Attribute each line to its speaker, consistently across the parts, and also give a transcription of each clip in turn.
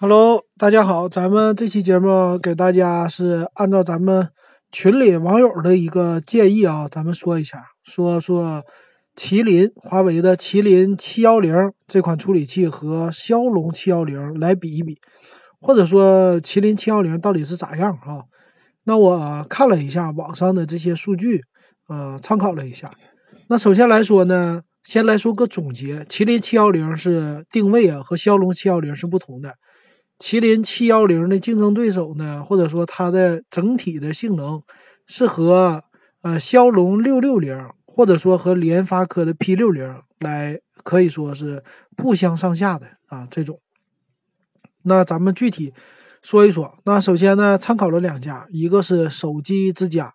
Speaker 1: Hello，大家好，咱们这期节目给大家是按照咱们群里网友的一个建议啊，咱们说一下，说说麒麟华为的麒麟七幺零这款处理器和骁龙七幺零来比一比，或者说麒麟七幺零到底是咋样啊？那我看了一下网上的这些数据，呃，参考了一下。那首先来说呢，先来说个总结，麒麟七幺零是定位啊和骁龙七幺零是不同的。麒麟七幺零的竞争对手呢，或者说它的整体的性能是和呃骁龙六六零，或者说和联发科的 P 六零来可以说是不相上下的啊这种。那咱们具体说一说。那首先呢，参考了两家，一个是手机之家，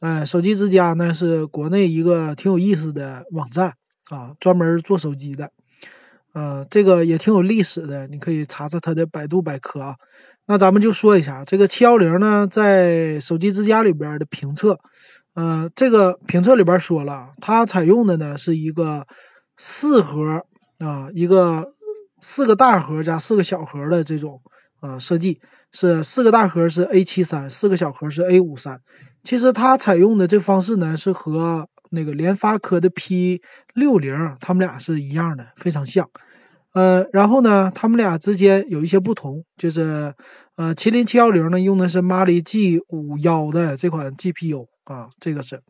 Speaker 1: 哎，手机之家呢是国内一个挺有意思的网站啊，专门做手机的。呃，这个也挺有历史的，你可以查查它的百度百科啊。那咱们就说一下这个七幺零呢，在手机之家里边的评测，呃，这个评测里边说了，它采用的呢是一个四核啊，一个四个大核加四个小核的这种呃设计，是四个大核是 A 七三，四个小核是 A 五三。其实它采用的这方式呢，是和那个联发科的 P 六零，他们俩是一样的，非常像。呃，然后呢，他们俩之间有一些不同，就是呃，麒麟七幺零呢用的是马里 G 五幺的这款 GPU 啊，这个是。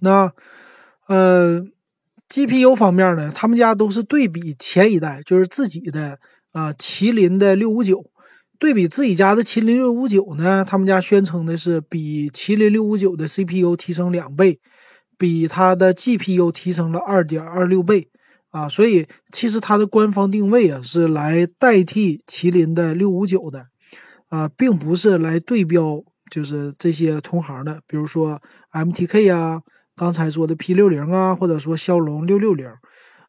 Speaker 1: 那呃，GPU 方面呢，他们家都是对比前一代，就是自己的啊，麒麟的六五九，对比自己家的麒麟六五九呢，他们家宣称的是比麒麟六五九的 CPU 提升两倍，比它的 GPU 提升了二点二六倍。啊，所以其实它的官方定位啊是来代替麒麟的六五九的，啊，并不是来对标就是这些同行的，比如说 MTK 啊，刚才说的 P 六零啊，或者说骁龙六六零，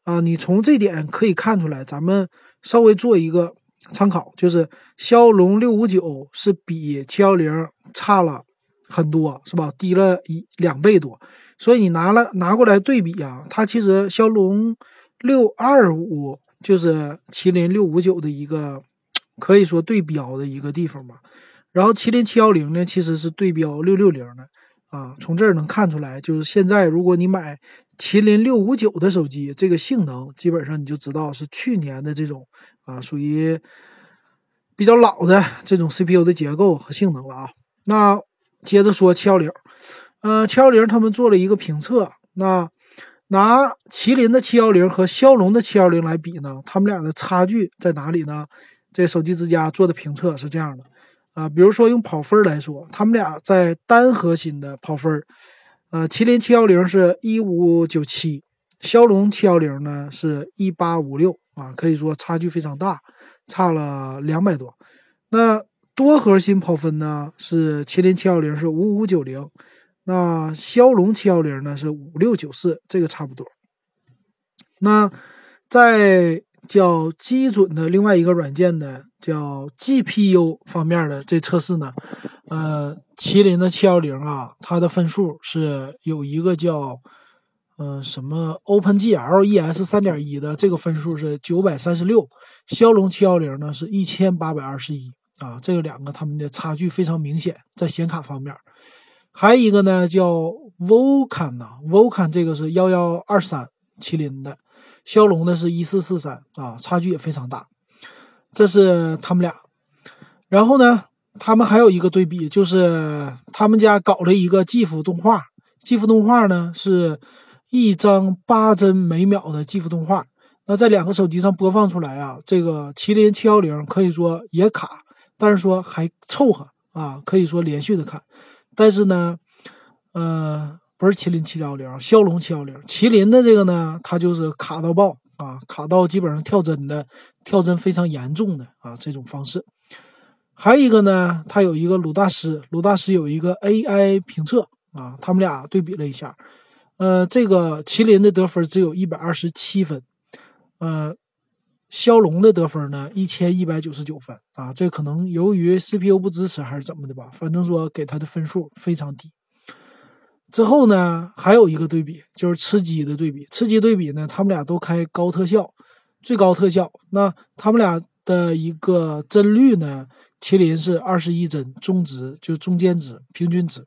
Speaker 1: 啊，你从这点可以看出来，咱们稍微做一个参考，就是骁龙六五九是比七幺零差了很多，是吧？低了一两倍多，所以你拿了拿过来对比啊，它其实骁龙。六二五就是麒麟六五九的一个可以说对标的一个地方吧，然后麒麟七幺零呢，其实是对标六六零的啊。从这儿能看出来，就是现在如果你买麒麟六五九的手机，这个性能基本上你就知道是去年的这种啊，属于比较老的这种 CPU 的结构和性能了啊。那接着说七幺零，呃，七幺零他们做了一个评测，那。拿麒麟的七幺零和骁龙的七幺零来比呢，他们俩的差距在哪里呢？这手机之家做的评测是这样的啊，比如说用跑分来说，他们俩在单核心的跑分，呃，麒麟七幺零是一五九七，骁龙七幺零呢是一八五六啊，可以说差距非常大，差了两百多。那多核心跑分呢是麒麟七幺零是五五九零。那骁龙七幺零呢是五六九四，这个差不多。那在叫基准的另外一个软件的叫 GPU 方面的这测试呢，呃，麒麟的七幺零啊，它的分数是有一个叫嗯什么 OpenGL ES 三点一的这个分数是九百三十六，骁龙七幺零呢是一千八百二十一啊，这个两个他们的差距非常明显，在显卡方面。还有一个呢，叫 Vulcan 呐，Vulcan 这个是幺幺二三，麒麟的，骁龙的是一四四三啊，差距也非常大。这是他们俩。然后呢，他们还有一个对比，就是他们家搞了一个 GIF 动画，GIF 动画呢是一张八帧每秒的 GIF 动画。那在两个手机上播放出来啊，这个麒麟七幺零可以说也卡，但是说还凑合啊，可以说连续的看。但是呢，呃，不是麒麟七幺零，骁龙七幺零，麒麟的这个呢，它就是卡到爆啊，卡到基本上跳帧的，跳帧非常严重的啊这种方式。还有一个呢，它有一个鲁大师，鲁大师有一个 AI 评测啊，他们俩对比了一下，呃，这个麒麟的得分只有一百二十七分，呃。骁龙的得分呢，一千一百九十九分啊，这可能由于 CPU 不支持还是怎么的吧，反正说给它的分数非常低。之后呢，还有一个对比，就是吃鸡的对比。吃鸡对比呢，他们俩都开高特效，最高特效。那他们俩的一个帧率呢，麒麟是二十一帧，中值就中间值、平均值，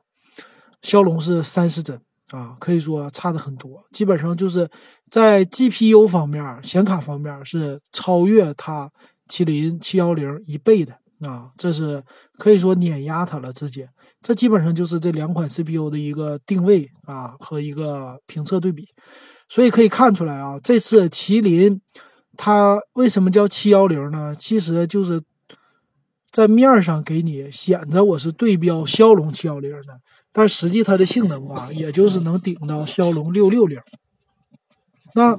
Speaker 1: 骁龙是三十帧啊，可以说差的很多，基本上就是在 GPU 方面、显卡方面是超越它麒麟七幺零一倍的啊，这是可以说碾压它了，直接。这基本上就是这两款 CPU 的一个定位啊和一个评测对比，所以可以看出来啊，这次麒麟它为什么叫七幺零呢？其实就是在面上给你显着我是对标骁龙七幺零的，但实际它的性能啊，也就是能顶到骁龙六六零。那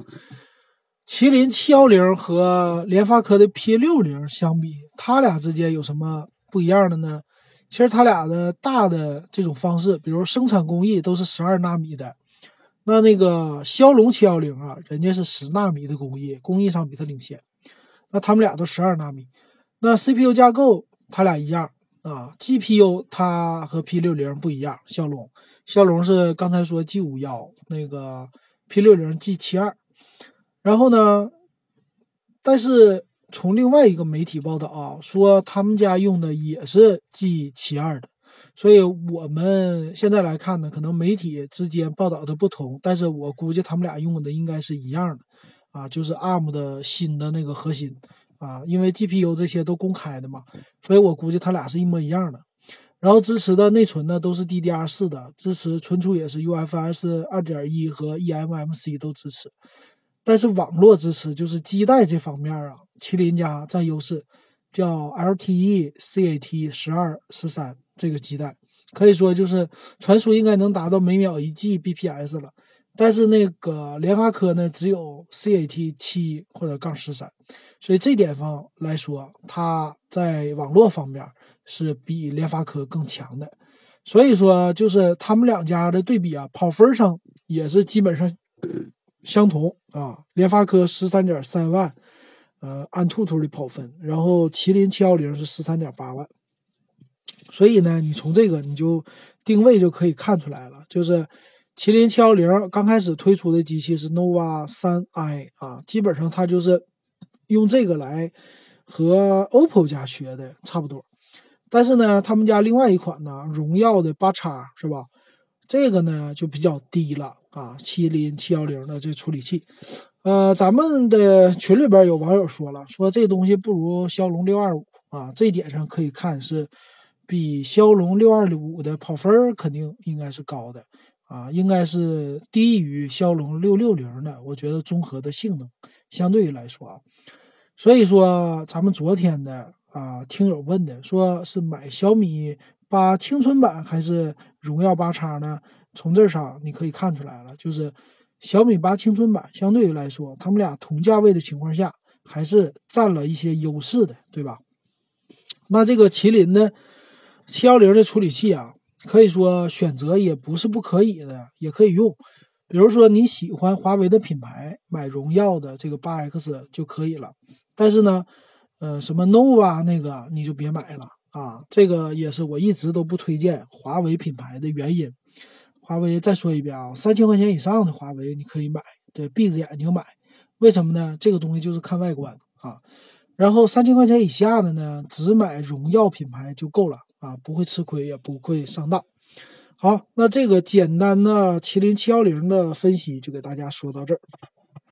Speaker 1: 麒麟七幺零和联发科的 P 六零相比，它俩之间有什么不一样的呢？其实它俩的大的这种方式，比如生产工艺都是十二纳米的，那那个骁龙七幺零啊，人家是十纳米的工艺，工艺上比它领先。那他们俩都十二纳米，那 CPU 架构它俩一样啊，GPU 它和 P 六零不一样，骁龙骁龙是刚才说 G 五幺，那个 P 六零 G 七二，然后呢，但是。从另外一个媒体报道啊，说他们家用的也是 G 七二的，所以我们现在来看呢，可能媒体之间报道的不同，但是我估计他们俩用的应该是一样的，啊，就是 ARM 的新的那个核心啊，因为 GPU 这些都公开的嘛，所以我估计它俩是一模一样的。然后支持的内存呢都是 DDR 四的，支持存储也是 UFS 二点一和 eMMC 都支持。但是网络支持就是基带这方面啊，麒麟家占优势，叫 LTE CAT 十二十三这个基带，可以说就是传输应该能达到每秒一 Gbps 了。但是那个联发科呢，只有 CAT 七或者杠十三，所以这点方来说，它在网络方面是比联发科更强的。所以说，就是他们两家的对比啊，跑分上也是基本上。相同啊，联发科十三点三万，呃，按兔兔的跑分，然后麒麟七幺零是十三点八万，所以呢，你从这个你就定位就可以看出来了，就是麒麟七幺零刚开始推出的机器是 nova 三 i 啊，基本上它就是用这个来和 OPPO 家学的差不多，但是呢，他们家另外一款呢，荣耀的八叉是吧？这个呢就比较低了。啊，麒麟七幺零的这处理器，呃，咱们的群里边有网友说了，说这东西不如骁龙六二五啊，这一点上可以看是比骁龙六二五的跑分肯定应该是高的啊，应该是低于骁龙六六零的。我觉得综合的性能相对于来说啊，所以说咱们昨天的啊听友问的，说是买小米八青春版还是荣耀八叉呢？从这上你可以看出来了，就是小米八青春版相对于来说，他们俩同价位的情况下，还是占了一些优势的，对吧？那这个麒麟的七幺零的处理器啊，可以说选择也不是不可以的，也可以用。比如说你喜欢华为的品牌，买荣耀的这个八 X 就可以了。但是呢，呃，什么 nova 那个你就别买了啊，这个也是我一直都不推荐华为品牌的原因。华为再说一遍啊，三千块钱以上的华为你可以买，对，闭着眼睛买。为什么呢？这个东西就是看外观啊。然后三千块钱以下的呢，只买荣耀品牌就够了啊，不会吃亏，也不会上当。好，那这个简单的麒麟七幺零的分析就给大家说到这儿。